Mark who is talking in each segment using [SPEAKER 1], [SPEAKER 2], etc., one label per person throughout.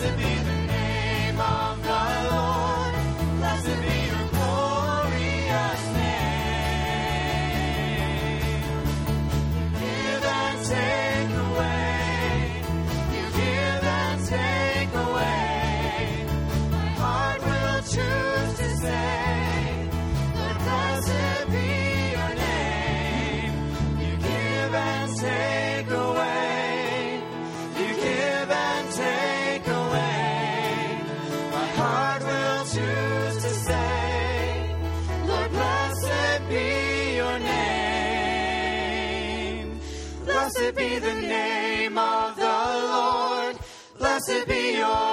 [SPEAKER 1] to be. Blessed be the name of the Lord. Blessed be your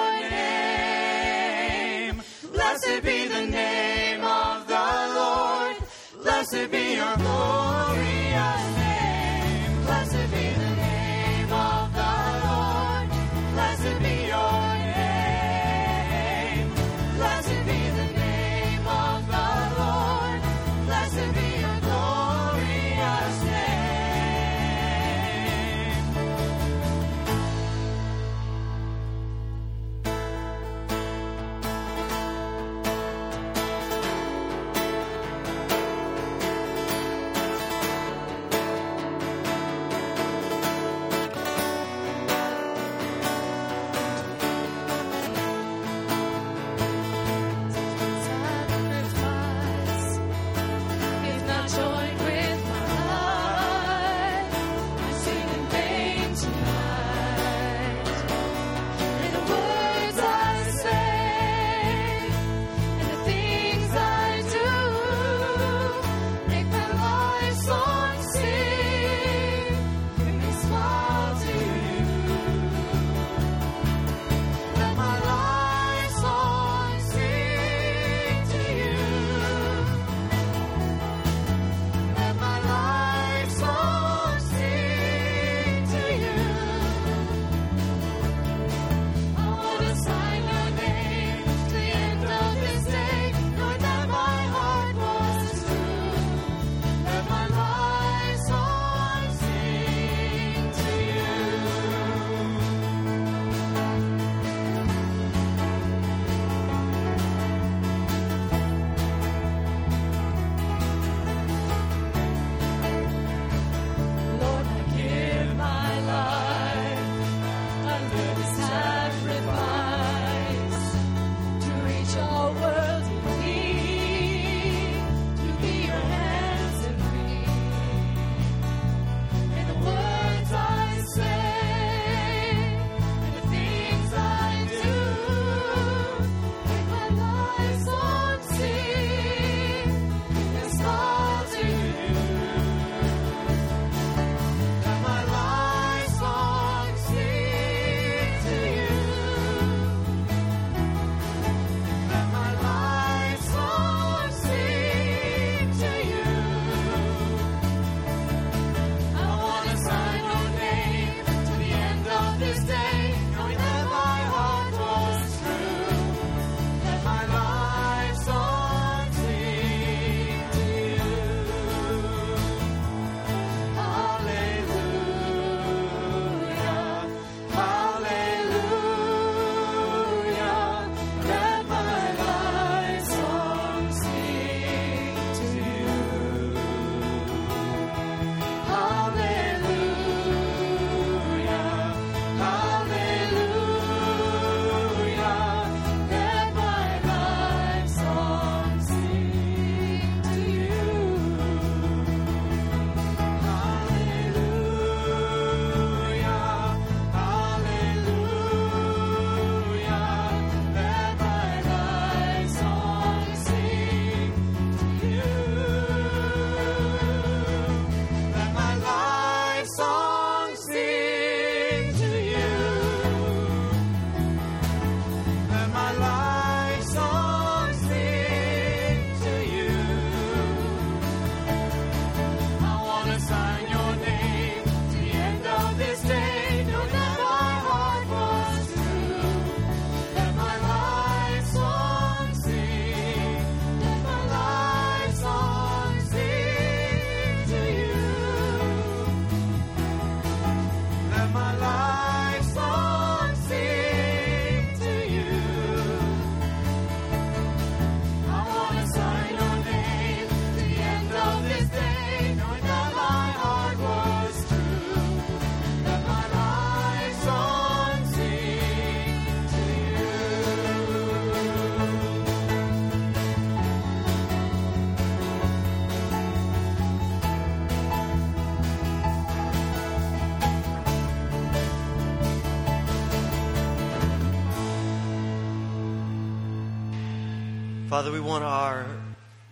[SPEAKER 2] Father, we want our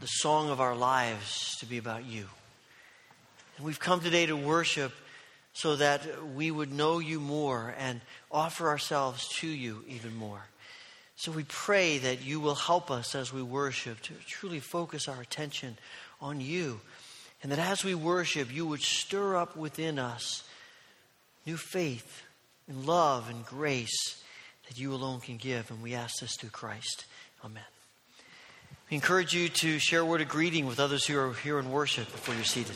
[SPEAKER 2] the song of our lives to be about you. And we've come today to worship so that we would know you more and offer ourselves to you even more. So we pray that you will help us as we worship to truly focus our attention on you. And that as we worship, you would stir up within us new faith and love and grace that you alone can give. And we ask this through Christ. Amen. We encourage you to share a word of greeting with others who are here in worship before you're seated.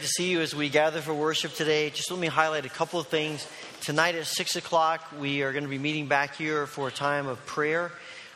[SPEAKER 2] Great to see you as we gather for worship today. Just let me highlight a couple of things. Tonight at 6 o'clock, we are going to be meeting back here for a time of prayer.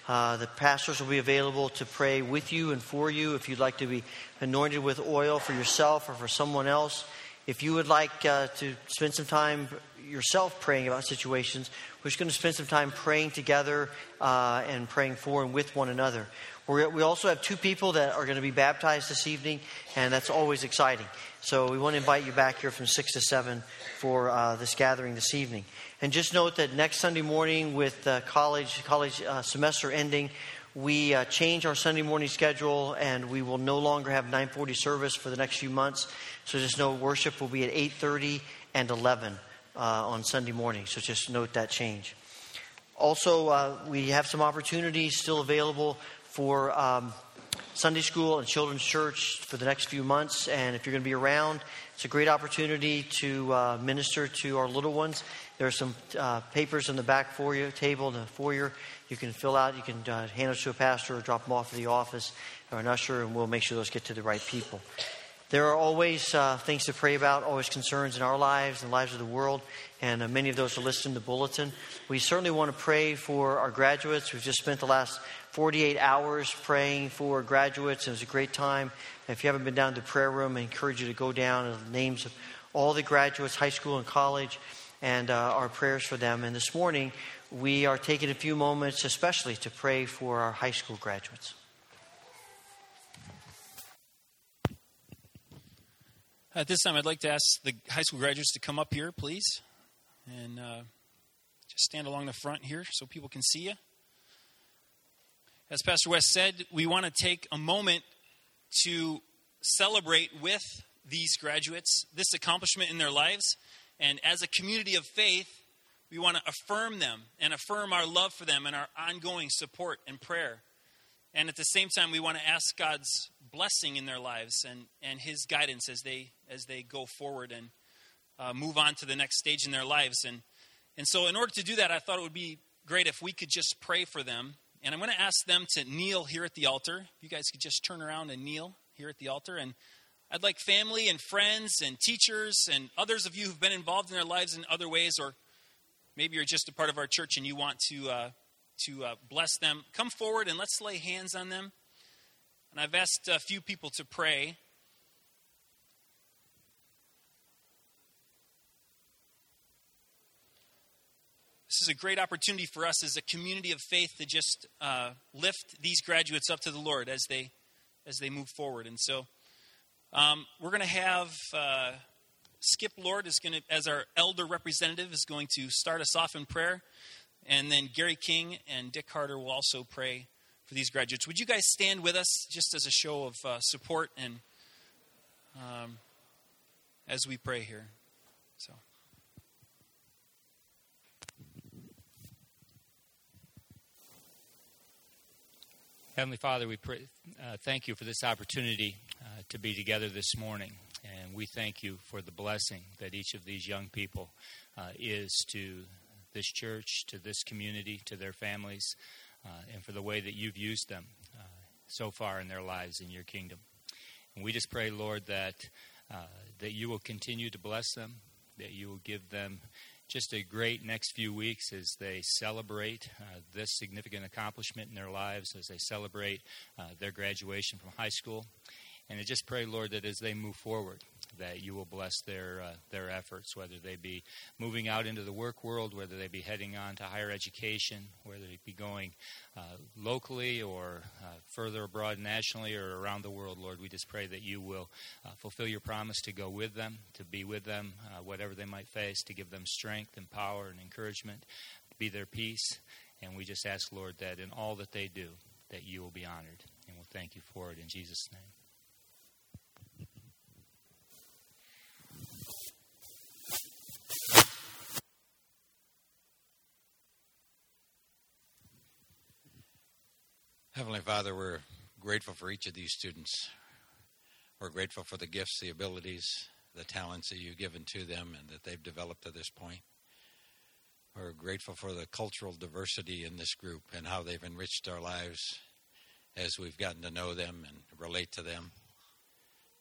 [SPEAKER 2] Uh, the pastors will be available to pray with you and for you if you'd like to be anointed with oil for yourself or for someone else. If you would like uh, to spend some time yourself praying about situations, we're just going to spend some time praying together uh, and praying for and with one another. We're, we also have two people that are going to be baptized this evening, and that's always exciting. So we want to invite you back here from 6 to 7 for uh, this gathering this evening. And just note that next Sunday morning, with college, college uh, semester ending, we uh, change our Sunday morning schedule, and we will no longer have 940 service for the next few months. So just know worship will be at 8.30 and 11 uh, on Sunday morning. So just note that change. Also, uh, we have some opportunities still available for um, Sunday school and children's church for the next few months. And if you're going to be around, it's a great opportunity to uh, minister to our little ones. There are some uh, papers in the back foyer table in the foyer you can fill out. You can uh, hand those to a pastor or drop them off at the office or an usher, and we'll make sure those get to the right people. There are always uh, things to pray about, always concerns in our lives and the lives of the world, and uh, many of those are listed in the bulletin. We certainly want to pray for our graduates. We've just spent the last 48 hours praying for graduates. And it was a great time. If you haven't been down to the prayer room, I encourage you to go down and the names of all the graduates, high school and college, and uh, our prayers for them. And this morning, we are taking a few moments, especially to pray for our high school graduates.
[SPEAKER 3] At this time, I'd like to ask the high school graduates to come up here, please, and uh, just stand along the front here so people can see you. As Pastor West said, we want to take a moment to celebrate with these graduates this accomplishment in their lives. And as a community of faith, we want to affirm them and affirm our love for them and our ongoing support and prayer. And at the same time, we want to ask God's blessing in their lives and, and His guidance as they, as they go forward and uh, move on to the next stage in their lives. And, and so, in order to do that, I thought it would be great if we could just pray for them and I'm going to ask them to kneel here at the altar. If you guys could just turn around and kneel here at the altar. And I'd like family and friends and teachers and others of you who've been involved in their lives in other ways, or maybe you're just a part of our church and you want to, uh, to uh, bless them, come forward and let's lay hands on them. And I've asked a few people to pray. This is a great opportunity for us as a community of faith to just uh, lift these graduates up to the Lord as they as they move forward. And so um, we're going to have uh, Skip Lord is going to, as our elder representative, is going to start us off in prayer, and then Gary King and Dick Carter will also pray for these graduates. Would you guys stand with us just as a show of uh, support and um, as we pray here? So.
[SPEAKER 4] Heavenly Father, we pray, uh, thank you for this opportunity uh, to be together this morning. And we thank you for the blessing that each of these young people uh, is to this church, to this community, to their families, and for the way that you've used them uh, so far in their lives in your kingdom. And we just pray, Lord, that, uh, that you will continue to bless them, that you will give them just a great next few weeks as they celebrate uh, this significant accomplishment in their lives, as they celebrate uh, their graduation from high school. And I just pray, Lord, that as they move forward, that you will bless their uh, their efforts, whether they be moving out into the work world, whether they be heading on to higher education, whether they be going uh, locally or uh, further abroad nationally or around the world. Lord, we just pray that you will uh, fulfill your promise to go with them, to be with them, uh, whatever they might face, to give them strength and power and encouragement, to be their peace. And we just ask, Lord, that in all that they do, that you will be honored. And we'll thank you for it in Jesus' name.
[SPEAKER 5] Heavenly Father, we're grateful for each of these students. We're grateful for the gifts, the abilities, the talents that you've given to them and that they've developed to this point. We're grateful for the cultural diversity in this group and how they've enriched our lives as we've gotten to know them and relate to them.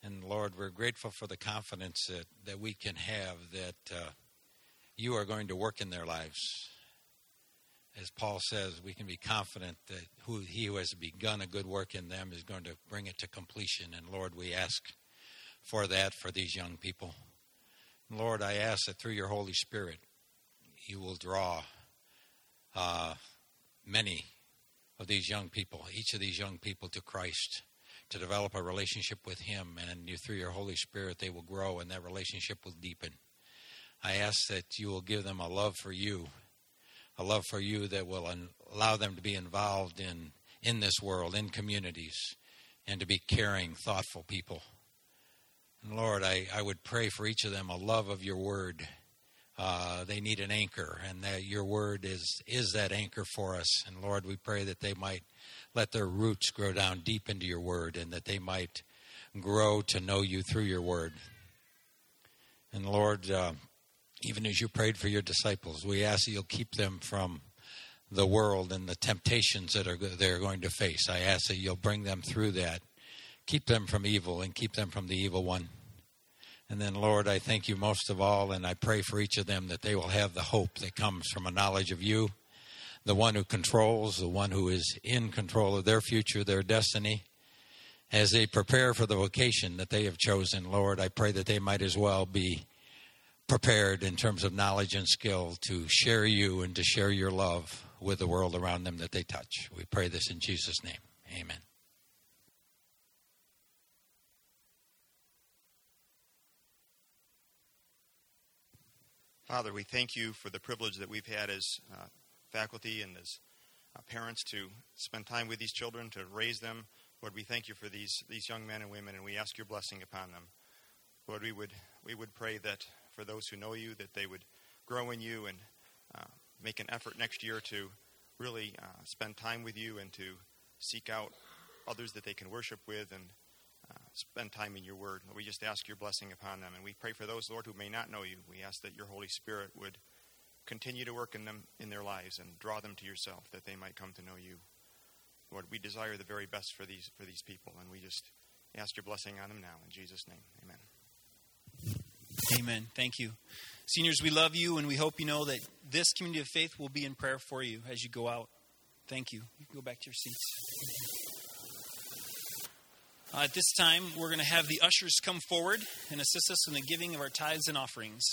[SPEAKER 5] And Lord, we're grateful for the confidence that, that we can have that uh, you are going to work in their lives as Paul says, we can be confident that who he who has begun a good work in them is going to bring it to completion. And Lord, we ask for that for these young people. Lord, I ask that through your Holy Spirit, you will draw uh, many of these young people, each of these young people to Christ, to develop a relationship with Him. And you, through your Holy Spirit, they will grow and that relationship will deepen. I ask that you will give them a love for you a love for you that will allow them to be involved in in this world, in communities, and to be caring, thoughtful people. And Lord, I, I would pray for each of them a love of your word. Uh, they need an anchor, and that your word is is that anchor for us. And Lord, we pray that they might let their roots grow down deep into your word, and that they might grow to know you through your word. And Lord, uh, even as you prayed for your disciples, we ask that you'll keep them from the world and the temptations that are they're going to face. I ask that you'll bring them through that. Keep them from evil and keep them from the evil one. And then, Lord, I thank you most of all, and I pray for each of them that they will have the hope that comes from a knowledge of you, the one who controls, the one who is in control of their future, their destiny. As they prepare for the vocation that they have chosen, Lord, I pray that they might as well be prepared in terms of knowledge and skill to share you and to share your love with the world around them that they touch. We pray this in Jesus' name. Amen.
[SPEAKER 6] Father, we thank you for the privilege that we've had as uh, faculty and as uh, parents to spend time with these children, to raise them. Lord, we thank you for these, these young men and women, and we ask your blessing upon them. Lord, we would, we would pray that for those who know you, that they would grow in you and uh, make an effort next year to really uh, spend time with you and to seek out others that they can worship with and uh, spend time in your word. We just ask your blessing upon them. And we pray for those, Lord, who may not know you. We ask that your Holy Spirit would continue to work in them in their lives and draw them to yourself that they might come to know you. Lord, we desire the very best for these for these people, and we just ask your blessing on them now. In Jesus' name, amen.
[SPEAKER 3] Amen. Thank you. Seniors, we love you, and we hope you know that this community of faith will be in prayer for you as you go out. Thank you. You can go back to your seats. Uh, at this time, we're going to have the ushers come forward and assist us in the giving of our tithes and offerings.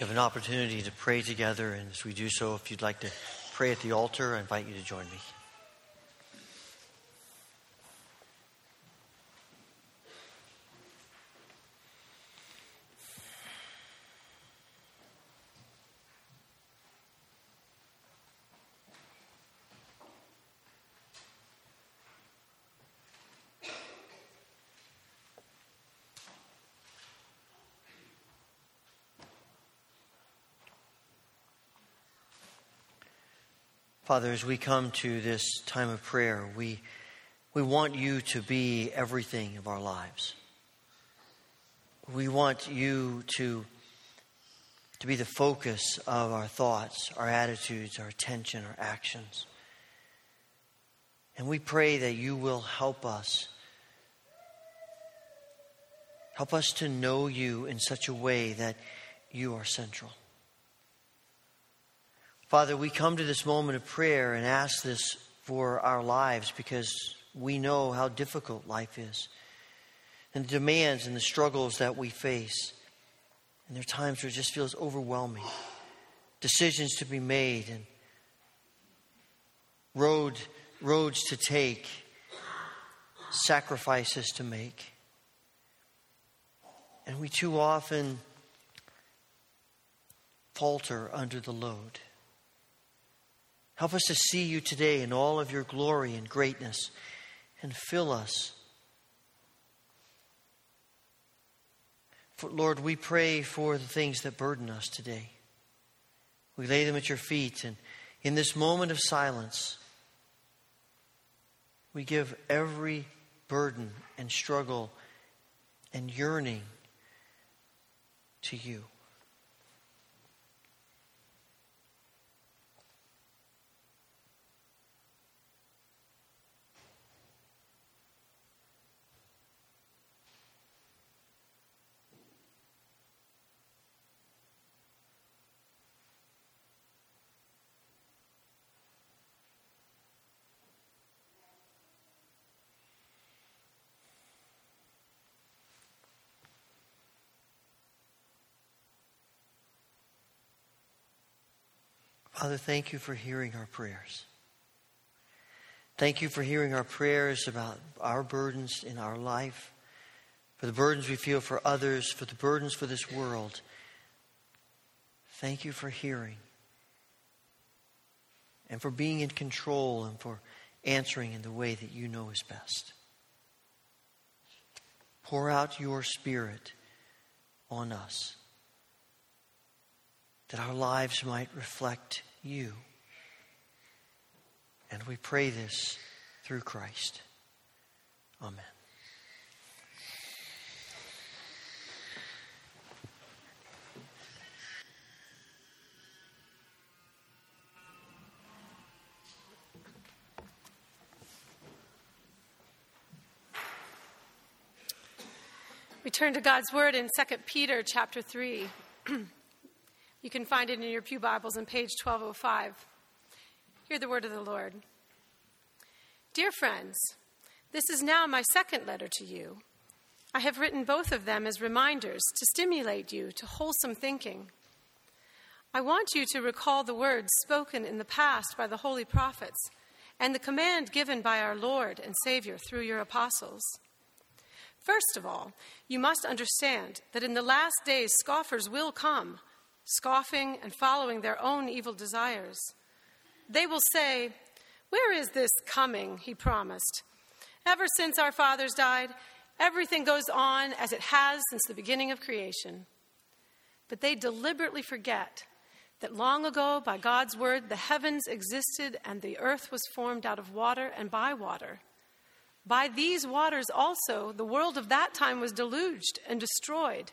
[SPEAKER 2] We have an opportunity to pray together, and as we do so, if you'd like to pray at the altar, I invite you to join me. Father, as we come to this time of prayer, we, we want you to be everything of our lives. We want you to, to be the focus of our thoughts, our attitudes, our attention, our actions. And we pray that you will help us. Help us to know you in such a way that you are central. Father, we come to this moment of prayer and ask this for our lives because we know how difficult life is and the demands and the struggles that we face. And there are times where it just feels overwhelming. Decisions to be made and road, roads to take, sacrifices to make. And we too often falter under the load. Help us to see you today in all of your glory and greatness and fill us. For, Lord, we pray for the things that burden us today. We lay them at your feet, and in this moment of silence, we give every burden and struggle and yearning to you. Father, thank you for hearing our prayers. Thank you for hearing our prayers about our burdens in our life, for the burdens we feel for others, for the burdens for this world. Thank you for hearing and for being in control and for answering in the way that you know is best. Pour out your Spirit on us that our lives might reflect you. And we pray this through Christ. Amen.
[SPEAKER 7] We turn to God's word in 2 Peter chapter 3. You can find it in your Pew Bibles on page 1205. Hear the word of the Lord. Dear friends, this is now my second letter to you. I have written both of them as reminders to stimulate you to wholesome thinking. I want you to recall the words spoken in the past by the holy prophets and the command given by our Lord and Savior through your apostles. First of all, you must understand that in the last days scoffers will come scoffing and following their own evil desires. They will say, Where is this coming he promised? Ever since our fathers died, everything goes on as it has since the beginning of creation. But they deliberately forget that long ago, by God's word, the heavens existed and the earth was formed out of water and by water. By these waters also, the world of that time was deluged and destroyed.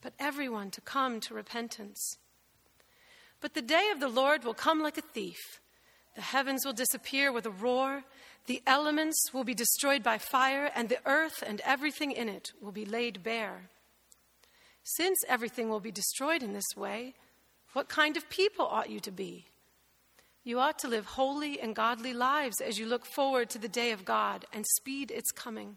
[SPEAKER 7] but everyone to come to repentance. But the day of the Lord will come like a thief. The heavens will disappear with a roar, the elements will be destroyed by fire, and the earth and everything in it will be laid bare. Since everything will be destroyed in this way, what kind of people ought you to be? You ought to live holy and godly lives as you look forward to the day of God and speed its coming.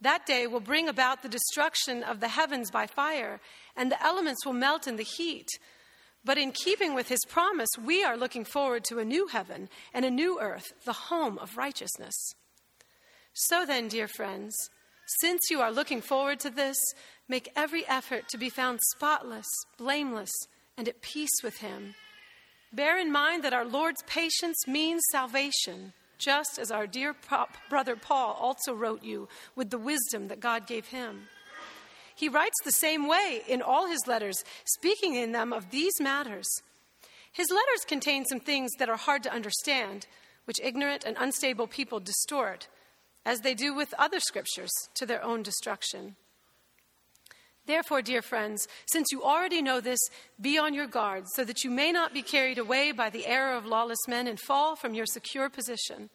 [SPEAKER 7] That day will bring about the destruction of the heavens by fire, and the elements will melt in the heat. But in keeping with his promise, we are looking forward to a new heaven and a new earth, the home of righteousness. So then, dear friends, since you are looking forward to this, make every effort to be found spotless, blameless, and at peace with him. Bear in mind that our Lord's patience means salvation just as our dear brother Paul also wrote you with the wisdom that God gave him. He writes the same way in all his letters, speaking in them of these matters. His letters contain some things that are hard to understand, which ignorant and unstable people distort, as they do with other scriptures, to their own destruction. Therefore, dear friends, since you already know this, be on your guard, so that you may not be carried away by the error of lawless men and fall from your secure position.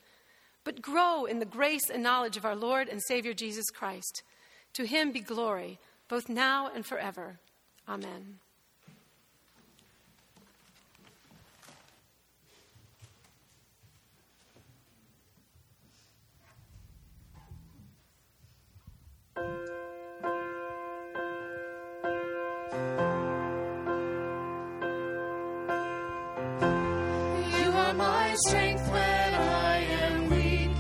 [SPEAKER 7] But grow in the grace and knowledge of our Lord and Savior Jesus Christ. To him be glory, both now and forever. Amen.
[SPEAKER 1] Strength when I am weak.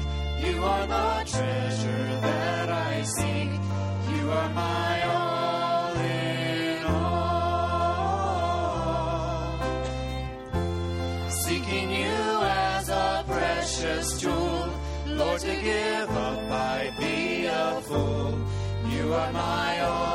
[SPEAKER 1] You are the treasure that I seek. You are my all in all. Seeking you as a precious jewel, Lord, to give up I'd be a fool. You are my all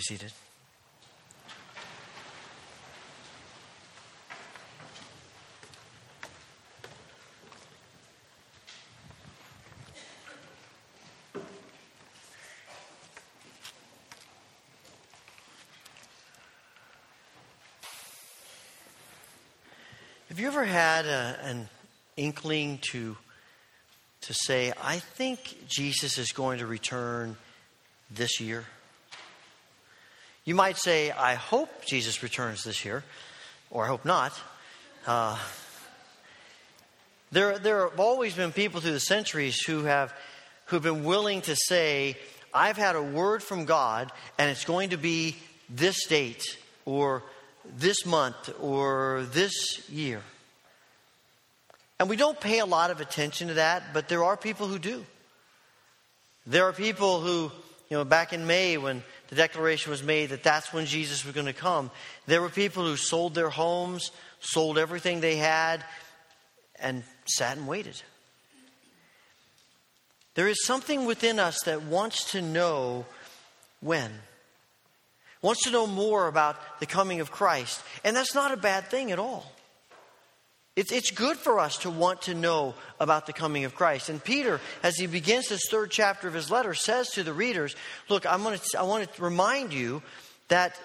[SPEAKER 1] be
[SPEAKER 2] seated. Have you ever had a, an inkling to to say, I think Jesus is going to return this year? You might say, I hope Jesus returns this year, or I hope not. Uh, there, there have always been people through the centuries who have who've been willing to say, I've had a word from God, and it's going to be this date, or this month, or this year. And we don't pay a lot of attention to that, but there are people who do. There are people who, you know, back in May when the declaration was made that that's when Jesus was going to come, there were people who sold their homes, sold everything they had, and sat and waited. There is something within us that wants to know when, wants to know more about the coming of Christ. And that's not a bad thing at all. It's, it's good for us to want to know about the coming of Christ. And Peter, as he begins this third chapter of his letter, says to the readers, Look, I'm gonna, I want to remind you that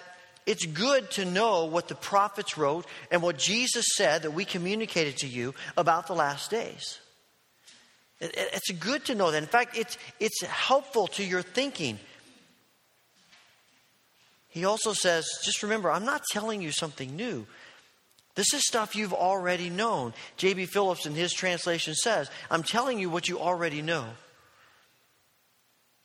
[SPEAKER 2] it's good to know what the prophets wrote and what Jesus said that we communicated to you about the last days. It's good to know that. In fact, it's, it's helpful to your thinking. He also says, just remember, I'm not telling you something new. This is stuff you've already known. J.B. Phillips, in his translation, says, I'm telling you what you already know.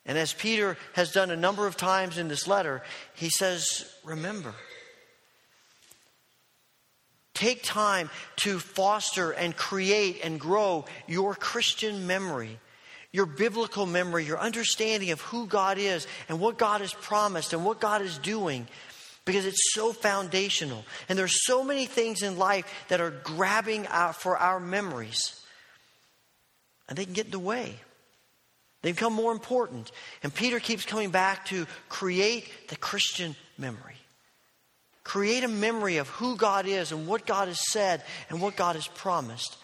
[SPEAKER 2] And as Peter has done a number of times in this letter, he says, Remember. Take time to foster and create and grow your Christian memory, your biblical memory, your understanding of who God is and what God has promised and what God is doing because it's so foundational. And there's so many things in life that are grabbing for our memories. And they can get in the way. They become more important. And Peter keeps coming back to create the Christian memory. Create a memory of who God is and what God has said and what God has promised.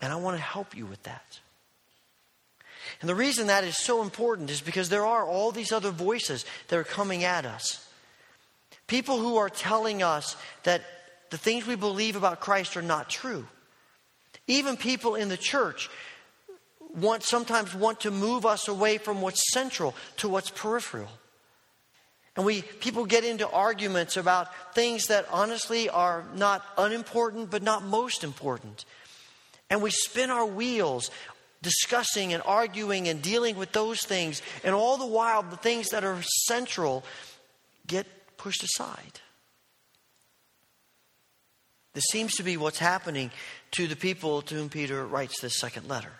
[SPEAKER 2] And I want to help you with that. And the reason that is so important is because there are all these other voices that are coming at us. People who are telling us that the things we believe about Christ are not true. Even people in the church want sometimes want to move us away from what's central to what's peripheral. And we people get into arguments about things that honestly are not unimportant but not most important. And we spin our wheels discussing and arguing and dealing with those things and all the while the things that are central get pushed aside. This seems to be what's happening to the people to whom Peter writes this second letter.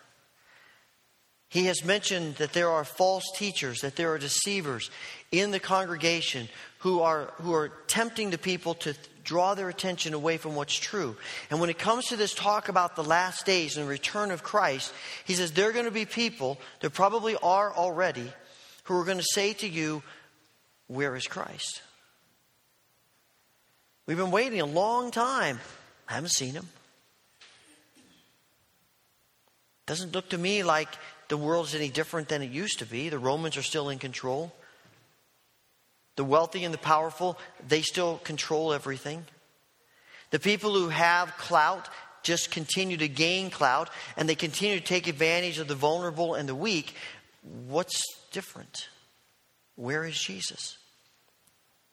[SPEAKER 2] He has mentioned that there are false teachers, that there are deceivers in the congregation who are, who are tempting the people to draw their attention away from what's true. And when it comes to this talk about the last days and the return of Christ, he says there are going to be people, there probably are already, who are going to say to you, Where is Christ? We've been waiting a long time. I haven't seen him. Doesn't look to me like the world is any different than it used to be. The Romans are still in control. The wealthy and the powerful, they still control everything. The people who have clout just continue to gain clout and they continue to take advantage of the vulnerable and the weak. What's different? Where is Jesus?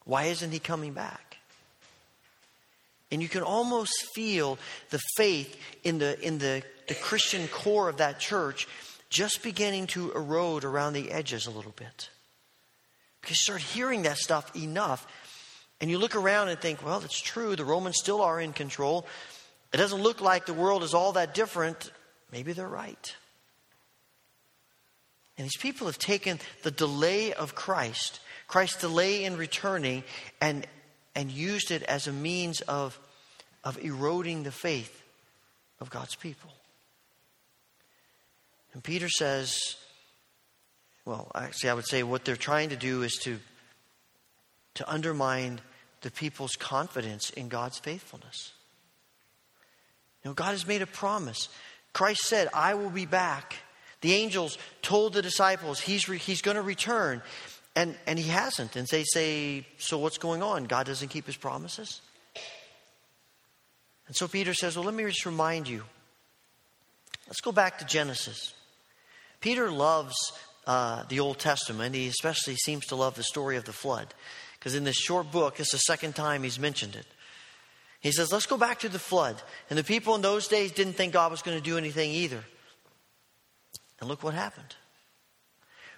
[SPEAKER 2] Why isn't he coming back? And you can almost feel the faith in the, in the, the Christian core of that church just beginning to erode around the edges a little bit. Because you start hearing that stuff enough, and you look around and think, well, it's true, the Romans still are in control. It doesn't look like the world is all that different. Maybe they're right. And these people have taken the delay of Christ, Christ's delay in returning, and, and used it as a means of, of eroding the faith of God's people. And Peter says, well, actually, I would say what they're trying to do is to, to undermine the people's confidence in God's faithfulness. You know, God has made a promise. Christ said, I will be back. The angels told the disciples he's, re- he's going to return. And, and he hasn't. And they say, So what's going on? God doesn't keep his promises? And so Peter says, Well, let me just remind you. Let's go back to Genesis. Peter loves uh, the Old Testament. He especially seems to love the story of the flood. Because in this short book, it's the second time he's mentioned it. He says, Let's go back to the flood. And the people in those days didn't think God was going to do anything either. And look what happened.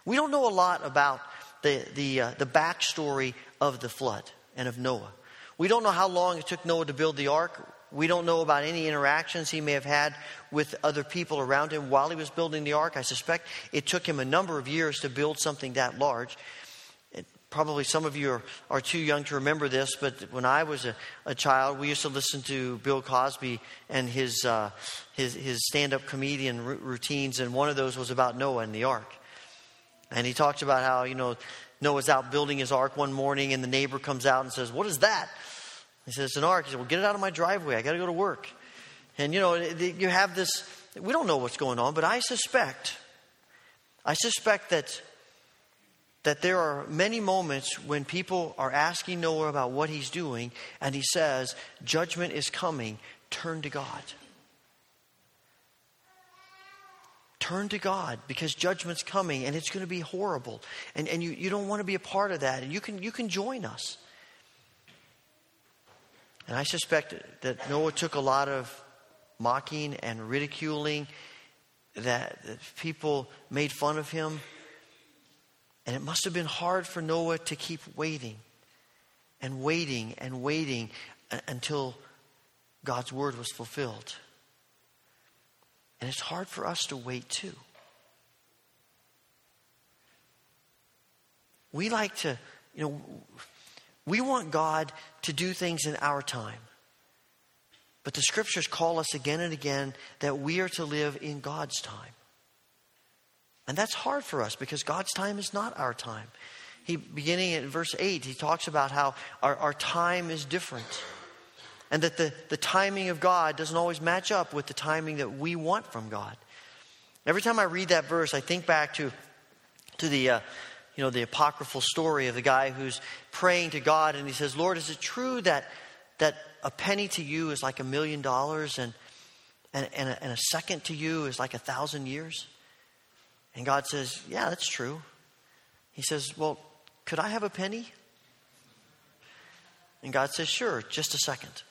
[SPEAKER 2] We don't know a lot about the, the, uh, the backstory of the flood and of Noah. We don't know how long it took Noah to build the ark. We don't know about any interactions he may have had with other people around him while he was building the ark. I suspect it took him a number of years to build something that large. It, probably some of you are, are, too young to remember this, but when I was a, a child, we used to listen to Bill Cosby and his, uh, his, his stand up comedian r- routines, and one of those was about Noah and the ark. And he talks about how, you know, Noah's out building his ark one morning and the neighbor comes out and says, What is that? He says, It's an ark. He said, Well, get it out of my driveway. I got to go to work. And, you know, you have this, we don't know what's going on, but I suspect, I suspect that, that there are many moments when people are asking Noah about what he's doing, and he says, Judgment is coming. Turn to God. Turn to God because judgment's coming and it's going to be horrible. And, and you, you don't want to be a part of that. And you can, you can join us. And I suspect that Noah took a lot of mocking and ridiculing, that, that people made fun of him. And it must have been hard for Noah to keep waiting and waiting and waiting uh, until God's word was fulfilled. And it's hard for us to wait too. We like to, you know, we want God to do things in our time. But the scriptures call us again and again that we are to live in God's time. And that's hard for us because God's time is not our time. He, beginning at verse 8, he talks about how our, our time is different and that the, the timing of God doesn't always match up with the timing that we want from God. Every time I read that verse, I think back to, to the, uh, you know, the apocryphal story of the guy who's praying to God and he says, Lord, is it true that, that a penny to you is like a million dollars and, and, and, a, and a second to you is like a thousand years? And God says, Yeah, that's true. He says, Well, could I have a penny? And God says, Sure, just a second.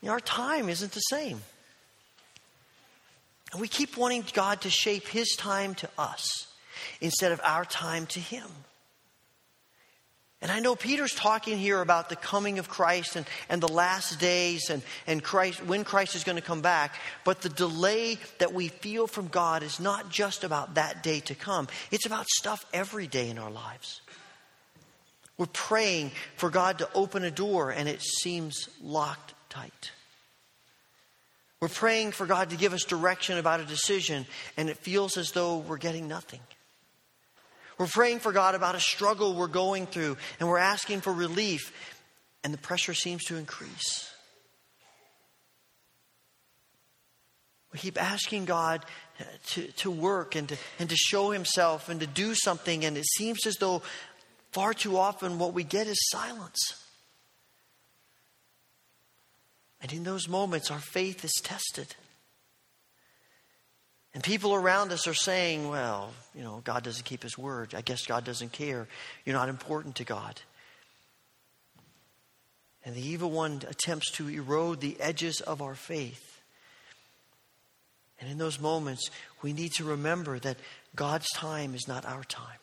[SPEAKER 2] You know, our time isn't the same. And we keep wanting God to shape His time to us instead of our time to Him. And I know Peter's talking here about the coming of Christ and, and the last days and, and Christ, when Christ is going to come back. But the delay that we feel from God is not just about that day to come, it's about stuff every day in our lives. We're praying for God to open a door and it seems locked tight. We're praying for God to give us direction about a decision, and it feels as though we're getting nothing. We're praying for God about a struggle we're going through, and we're asking for relief, and the pressure seems to increase. We keep asking God to, to work and to, and to show Himself and to do something, and it seems as though far too often what we get is silence. And in those moments, our faith is tested. And people around us are saying, well, you know, God doesn't keep his word. I guess God doesn't care. You're not important to God. And the evil one attempts to erode the edges of our faith. And in those moments, we need to remember that God's time is not our time.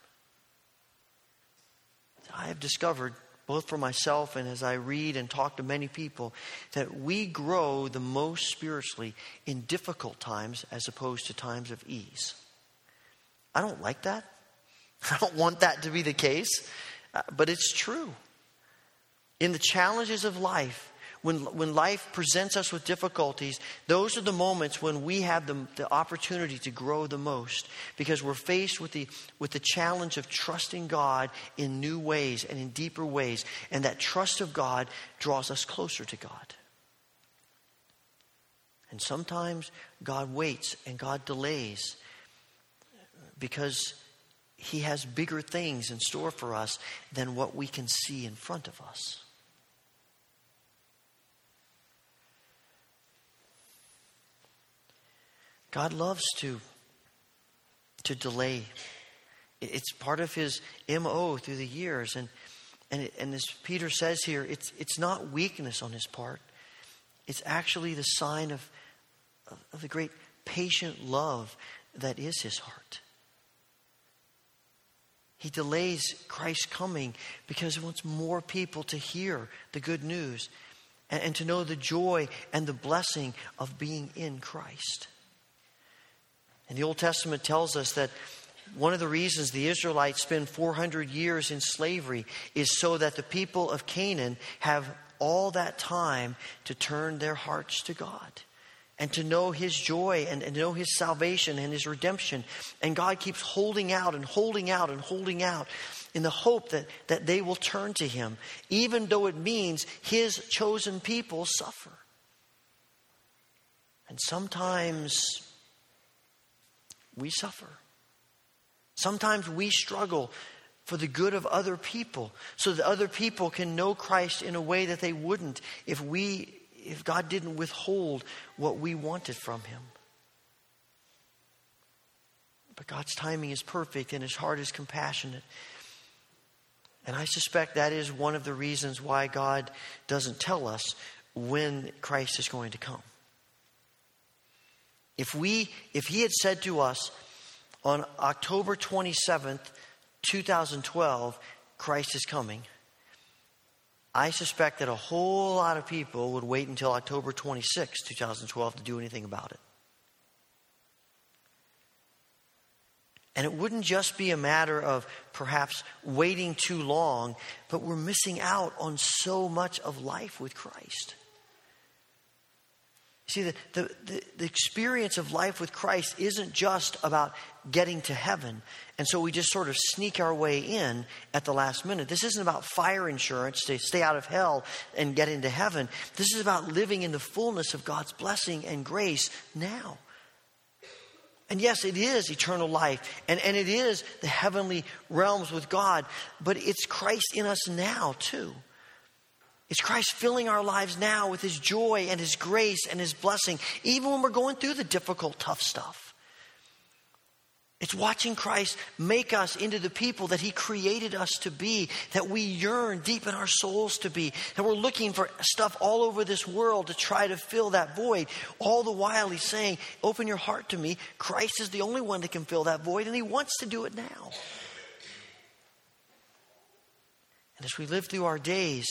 [SPEAKER 2] I have discovered both for myself and as I read and talk to many people, that we grow the most spiritually in difficult times as opposed to times of ease. I don't like that. I don't want that to be the case, uh, but it's true. In the challenges of life, when, when life presents us with difficulties, those are the moments when we have the, the opportunity to grow the most because we're faced with the, with the challenge of trusting God in new ways and in deeper ways. And that trust of God draws us closer to God. And sometimes God waits and God delays because He has bigger things in store for us than what we can see in front of us. God loves to, to delay. It's part of his MO through the years. And, and, and as Peter says here, it's, it's not weakness on his part, it's actually the sign of, of, the great patient love that is his heart. He delays Christ's coming because he wants more people to hear the good news and, and to know the joy and the blessing of being in Christ. And the Old Testament tells us that one of the reasons the Israelites spend 400 years in slavery is so that the people of Canaan have all that time to turn their hearts to God and to know His joy and, and to know His salvation and His redemption. And God keeps holding out and holding out and holding out in the hope that, that they will turn to Him, even though it means His chosen people suffer. And sometimes we suffer. Sometimes we struggle for the good of other people so that other people can know Christ in a way that they wouldn't if we if God didn't withhold what we wanted from him. But God's timing is perfect and his heart is compassionate. And I suspect that is one of the reasons why God doesn't tell us when Christ is going to come. If we if he had said to us on October 27th, 2012, Christ is coming, I suspect that a whole lot of people would wait until October 26, 2012 to do anything about it. And it wouldn't just be a matter of perhaps waiting too long, but we're missing out on so much of life with Christ. See, the, the, the, the, experience of life with Christ isn't just about getting to heaven. And so we just sort of sneak our way in at the last minute. This isn't about fire insurance to stay out of hell and get into heaven. This is about living in the fullness of God's blessing and grace now. And yes, it is eternal life, and, and it is the heavenly realms with God, but it's Christ in us now, too. It's Christ filling our lives now with His joy and His grace and His blessing, even when we're going through the difficult, tough stuff. It's watching Christ make us into the people that He created us to be, that we yearn deep in our souls to be, that we're looking for stuff all over this world to try to fill that void. All the while He's saying, Open your heart to me. Christ is the only one that can fill that void, and He wants to do it now. And as we live through our days,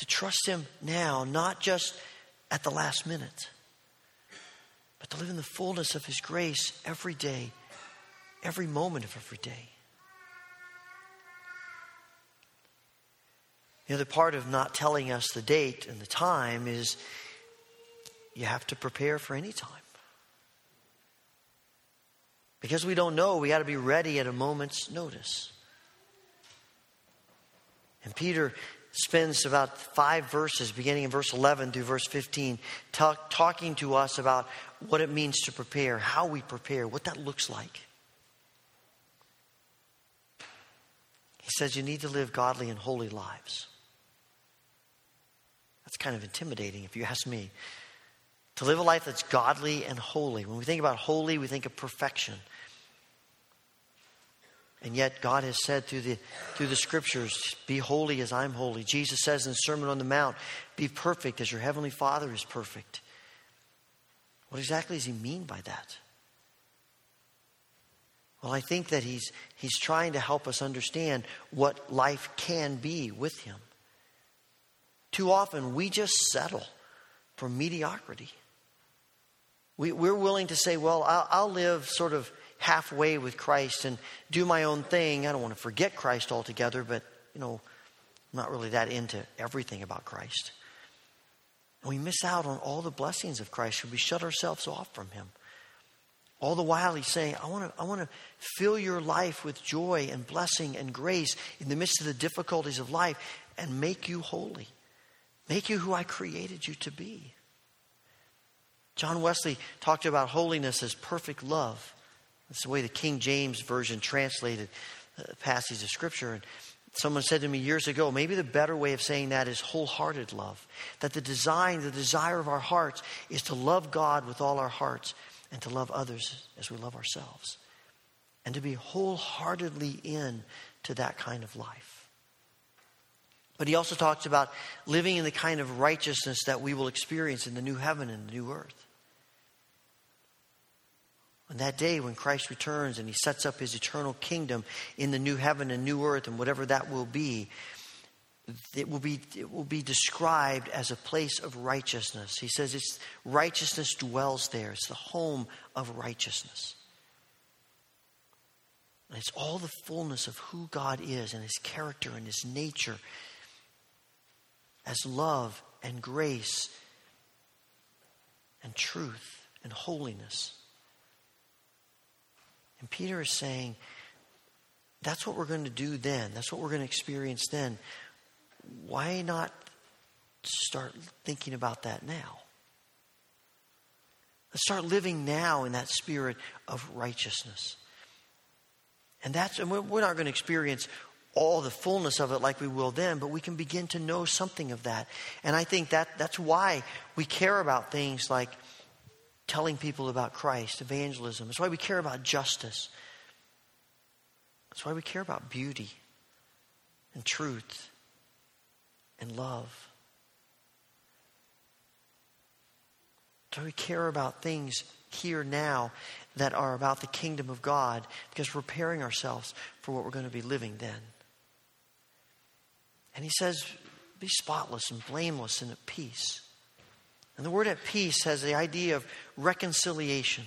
[SPEAKER 2] to trust Him now, not just at the last minute, but to live in the fullness of His grace every day, every moment of every day. The other part of not telling us the date and the time is you have to prepare for any time. Because we don't know, we got to be ready at a moment's notice. And Peter spends about five verses, beginning in verse 11 through verse 15, talk, talking to us about what it means to prepare, how we prepare, what that looks like. He says you need to live godly and holy lives. That's kind of intimidating, if you ask me. To live a life that's godly and holy. When we think about holy, we think of perfection. And yet God has said through the through the scriptures, be holy as I'm holy. Jesus says in the Sermon on the Mount, be perfect as your heavenly Father is perfect. What exactly does he mean by that? Well, I think that he's he's trying to help us understand what life can be with him. Too often we just settle for mediocrity. We, we're willing to say, well, I'll, I'll live sort of halfway with Christ and do my own thing. I don't want to forget Christ altogether, but, you know, I'm not really that into everything about Christ. We miss out on all the blessings of Christ when we shut ourselves off from Him. All the while, He's saying, I want to, I want to fill your life with joy and blessing and grace in the midst of the difficulties of life and make you holy. Make you who I created you to be. John Wesley talked about holiness as perfect love That's the way the King James Version translated uh, a passage of Scripture. And someone said to me years ago, maybe the better way of saying that is wholehearted love. That the design, the desire of our hearts is to love God with all our hearts and to love others as we love ourselves. And to be wholeheartedly in to that kind of life. But he also talks about living in the kind of righteousness that we will experience in the new heaven and the new earth. On that day when Christ returns and he sets up his eternal kingdom in the new heaven and new earth and whatever that will be, it will be, it will be described as a place of righteousness. He says it's righteousness dwells there. It's the home of righteousness. And it's all the fullness of who God is and his character and his nature as love and grace and truth and holiness. And Peter is saying, that's what we're going to do then. That's what we're going to experience then. Why not start thinking about that now? Let's start living now in that spirit of righteousness. And that's, and we're not going to experience all the fullness of it like we will then, but we can begin to know something of that. And I think that that's why we care about things like telling people about Christ, evangelism. That's why we care about justice. That's why we care about beauty and truth and love. Why we care about things here now that are about the kingdom of God because we're preparing ourselves for what we're going to be living then. And he says, be spotless and blameless and at peace. And the word at peace has the idea of reconciliation.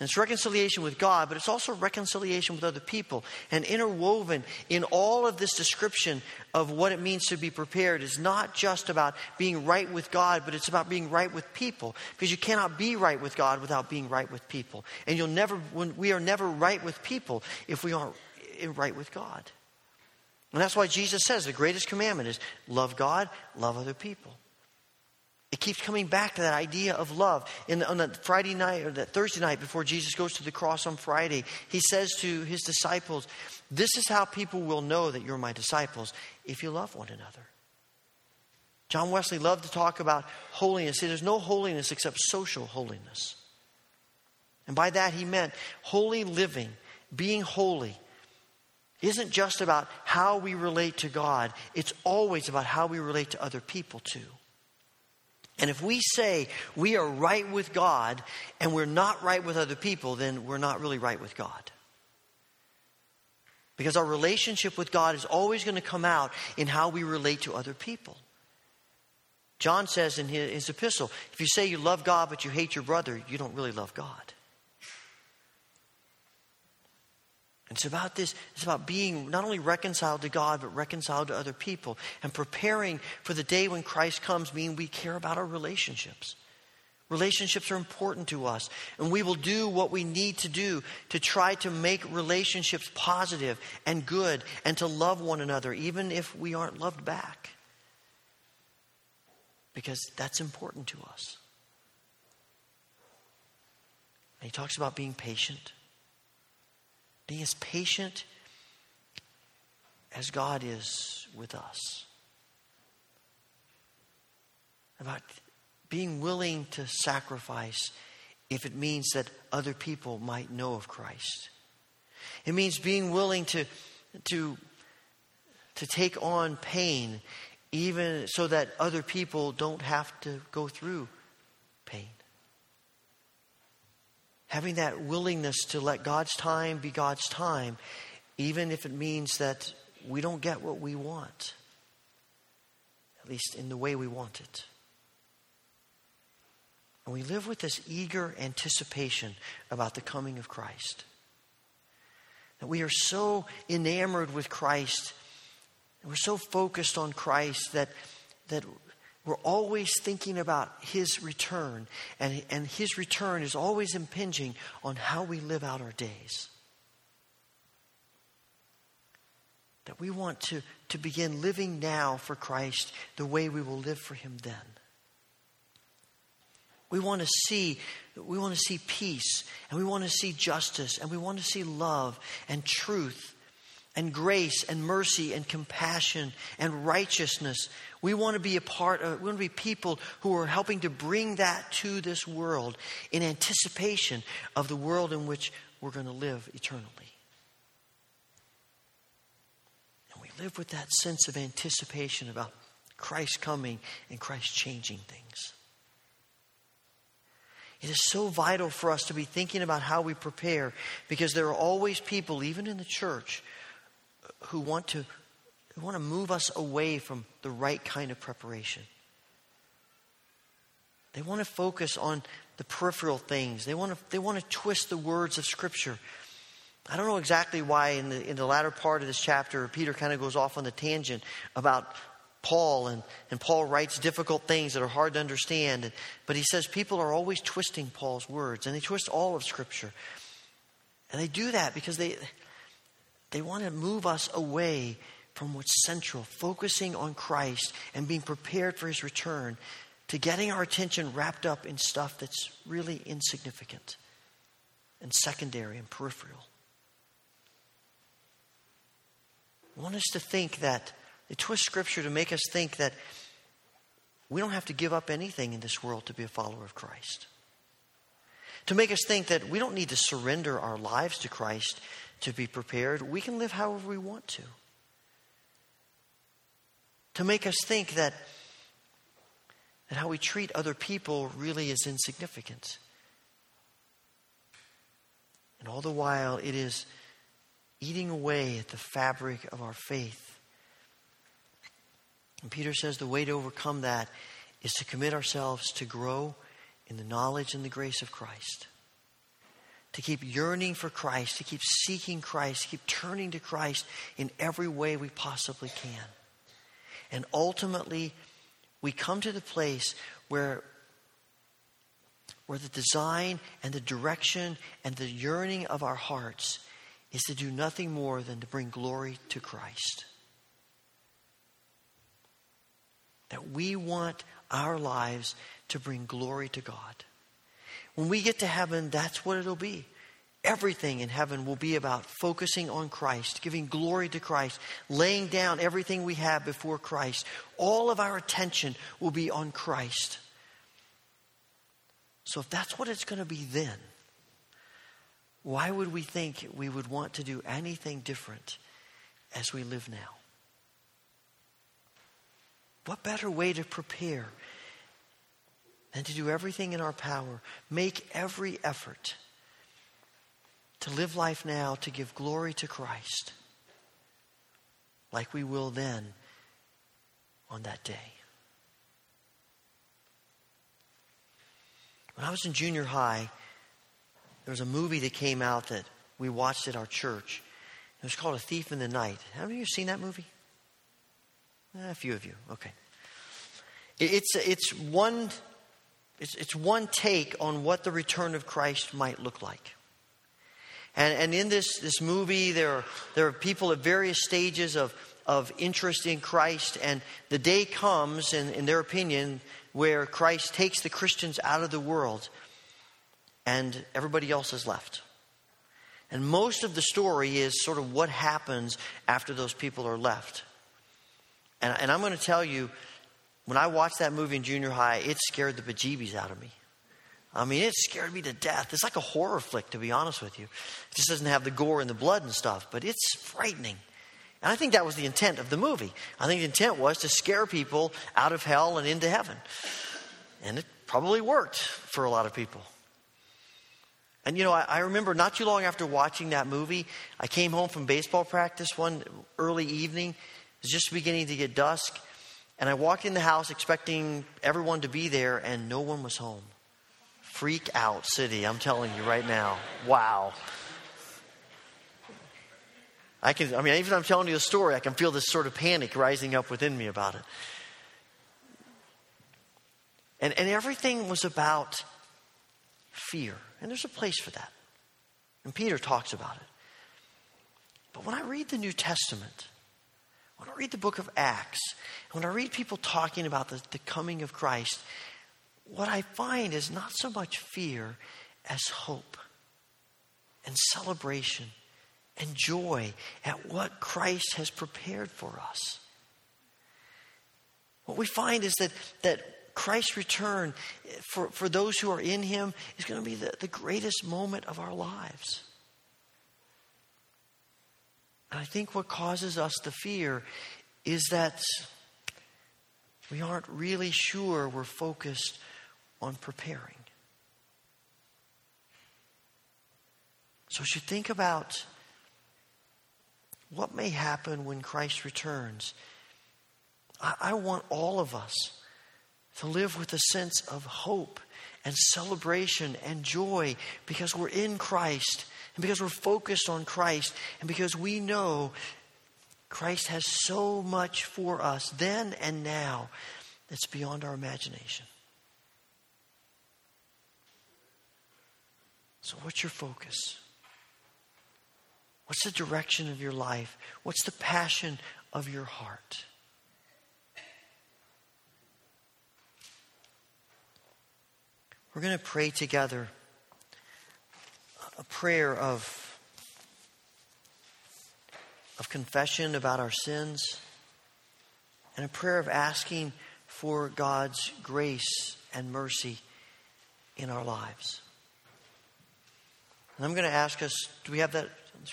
[SPEAKER 2] And it's reconciliation with God, but it's also reconciliation with other people. And interwoven in all of this description of what it means to be prepared is not just about being right with God, but it's about being right with people. Because you cannot be right with God without being right with people. And you'll never, when we are never right with people if we aren't right with God. And that's why Jesus says the greatest commandment is love God, love other people. It keeps coming back to that idea of love. In, on that Friday night or that Thursday night before Jesus goes to the cross on Friday, he says to his disciples, This is how people will know that you're my disciples if you love one another. John Wesley loved to talk about holiness. There's no holiness except social holiness. And by that he meant holy living, being holy, isn't just about how we relate to God, it's always about how we relate to other people too. And if we say we are right with God and we're not right with other people, then we're not really right with God. Because our relationship with God is always going to come out in how we relate to other people. John says in his, his epistle if you say you love God but you hate your brother, you don't really love God. It's about this, it's about being not only reconciled to God, but reconciled to other people. And preparing for the day when Christ comes mean we care about our relationships. Relationships are important to us, and we will do what we need to do to try to make relationships positive and good and to love one another, even if we aren't loved back. Because that's important to us. And he talks about being patient. Being as patient as God is with us. About being willing to sacrifice if it means that other people might know of Christ. It means being willing to, to, to take on pain even so that other people don't have to go through pain having that willingness to let God's time be God's time, even if it means that we don't get what we want, at least in the way we want it. And we live with this eager anticipation about the coming of Christ. That we are so enamored with Christ, and we're so focused on Christ that, that we're always thinking about His return, and, and His return is always impinging on how we live out our days. That we want to, to begin living now for Christ the way we will live for Him then. We want to see we want to see peace and we want to see justice and we want to see love and truth and grace and mercy and compassion and righteousness. We want to be a part of, we want to be people who are helping to bring that to this world in anticipation of the world in which we're going to live eternally. And we live with that sense of anticipation about Christ coming and Christ changing things. It is so vital for us to be thinking about how we prepare because there are always people, even in the church, who want to, who want to move us away from the right kind of preparation. They want to focus on the peripheral things. They want to, they want to twist the words of Scripture. I don't know exactly why in the, in the latter part of this chapter, Peter kind of goes off on the tangent about Paul, and, and Paul writes difficult things that are hard to understand. And, but he says people are always twisting Paul's words, and they twist all of Scripture. And they do that because they, they want to move us away from what's central, focusing on Christ and being prepared for his return, to getting our attention wrapped up in stuff that's really insignificant and secondary and peripheral. I want us to think that they twist Scripture to make us think that we don't have to give up anything in this world to be a follower of Christ. To make us think that we don't need to surrender our lives to Christ to be prepared. We can live however we want to. To make us think that, that how we treat other people really is insignificant. And all the while, it is eating away at the fabric of our faith and Peter says the way to overcome that is to commit ourselves to grow in the knowledge and the grace of Christ. To keep yearning for Christ, to keep seeking Christ, to keep turning to Christ in every way we possibly can. And ultimately, we come to the place where, where the design and the direction and the yearning of our hearts is to do nothing more than to bring glory to Christ. that we want our lives to bring glory to God. When we get to heaven, that's what it'll be. Everything in heaven will be about focusing on Christ, giving glory to Christ, laying down everything we have before Christ. All of our attention will be on Christ. So, if that's what it's going to be then, why would we think we would want to do anything different as we live now? What better way to prepare than to do everything in our power, make every effort to live life now to give glory to Christ, like we will then on that day? When I was in junior high, there was a movie that came out that we watched at our church. It was called A Thief in the Night. Have you seen that movie? Eh, a few of you, okay. It's, it's, one, it's, it's one take on what the return of Christ might look like. And, and in this, this movie, there are, there are people at various stages of, of interest in Christ, and the day comes, in, in their opinion, where Christ takes the Christians out of the world and everybody else is left. And most of the story is sort of what happens after those people are left. And, and I'm going to tell you, when I watched that movie in junior high, it scared the bejeebies out of me. I mean, it scared me to death. It's like a horror flick, to be honest with you. It just doesn't have the gore and the blood and stuff, but it's frightening. And I think that was the intent of the movie. I think the intent was to scare people out of hell and into heaven. And it probably worked for a lot of people. And you know, I, I, remember not too long after watching that movie, I came home from baseball practice one early evening It was just beginning to get dusk. And I walked in the house expecting everyone to be there, and no one was home. Freak out city, I'm telling you right now. Wow. I can, I mean, even I'm telling you a story, I can feel this sort of panic rising up within me about it. And, and everything was about fear. And there's a place for that. And Peter talks about it. But when I read the New Testament, when I read the book of Acts, when I read people talking about the, the coming of Christ, what I find is not so much fear as hope and celebration and joy at what Christ has prepared for us. What we find is that, that Christ's return for, for those who are in Him is going to be the, the greatest moment of our lives. And I think what causes us the fear is that we aren't really sure we're focused on preparing. So, as you think about what may happen when Christ returns, I, I want all of us to live with a sense of hope and celebration and joy because we're in Christ and because we're focused on Christ and because we know Christ has so much for us then and now that's beyond our imagination. So, what's your focus? What's the direction of your life? What's the passion of your heart? We're going to pray together a prayer of, of confession about our sins and a prayer of asking for God's grace and mercy in our lives. And I'm going to ask us do we have that?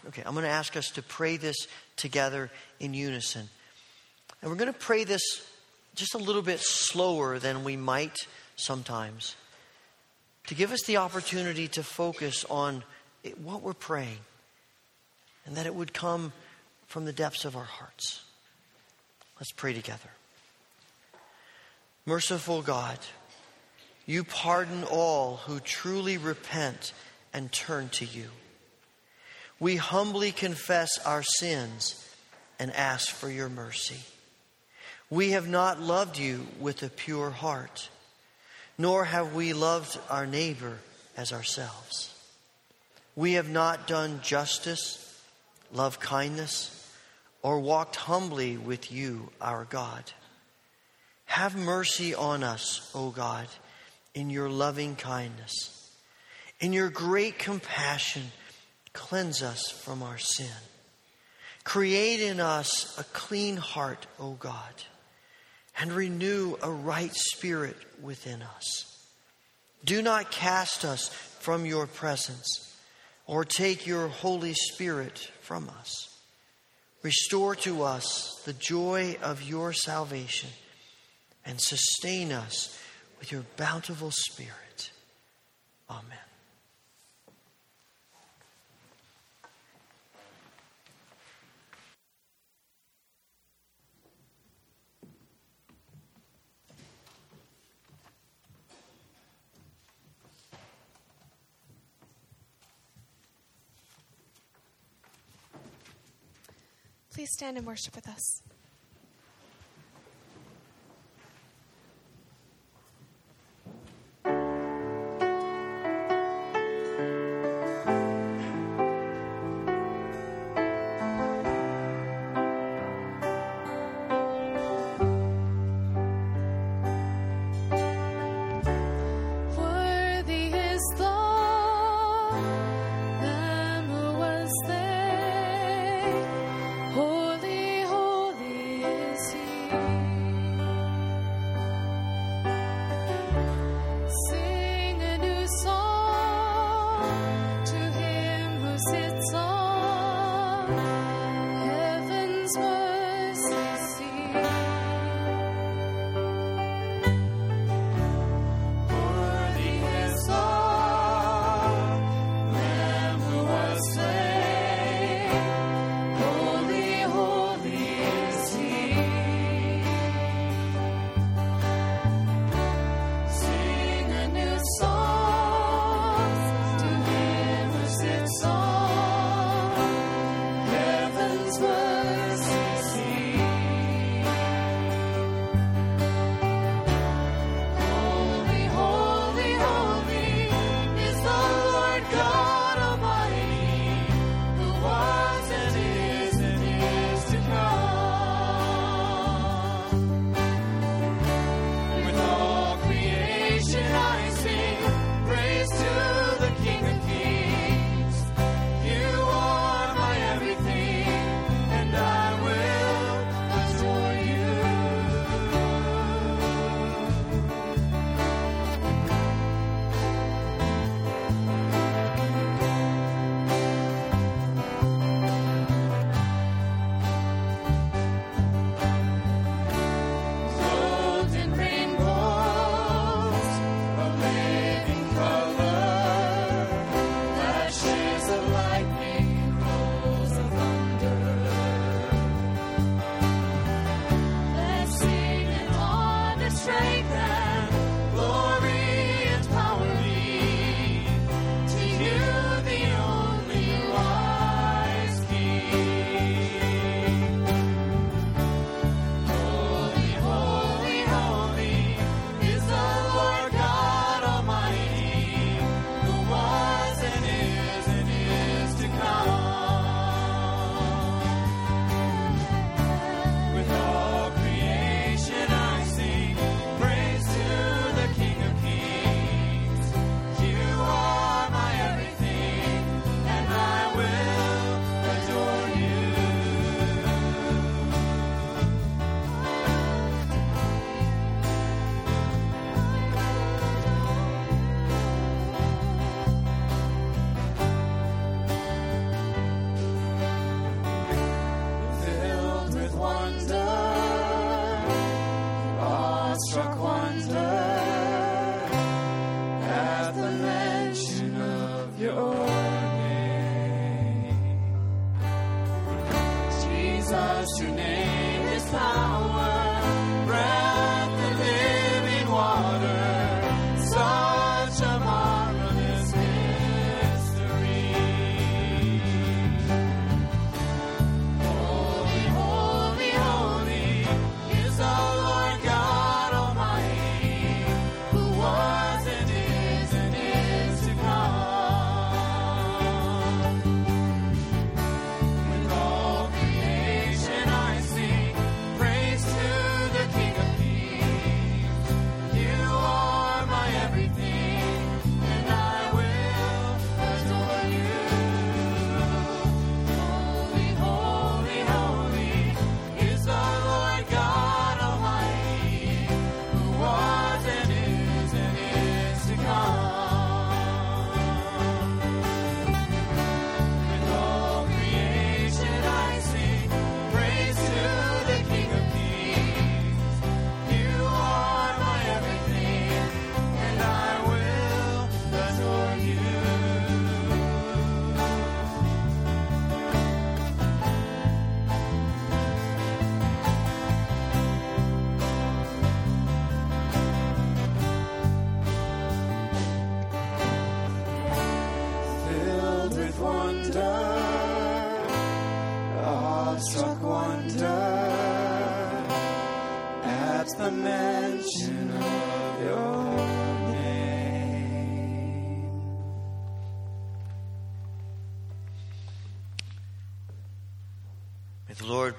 [SPEAKER 2] Okay, I'm going to ask us to pray this together in unison. And we're going to pray this just a little bit slower than we might sometimes to give us the opportunity to focus on what we're praying and that it would come from the depths of our hearts. Let's pray together. Merciful God, you pardon all who truly repent and turn to you. We humbly confess our sins and ask for your mercy. We have not loved you with a pure heart nor have we loved our neighbor as ourselves. We have not done justice, loved kindness, or walked humbly with you, our God. Have mercy on us, O God, in your loving kindness. In your great compassion, cleanse us from our sin. Create in us a clean heart, O God and renew a right spirit within us. Do not cast us from your presence or take your Holy Spirit from us. Restore to us the joy of your salvation and sustain us with your bountiful Spirit. Amen.
[SPEAKER 8] Please stand and worship with us.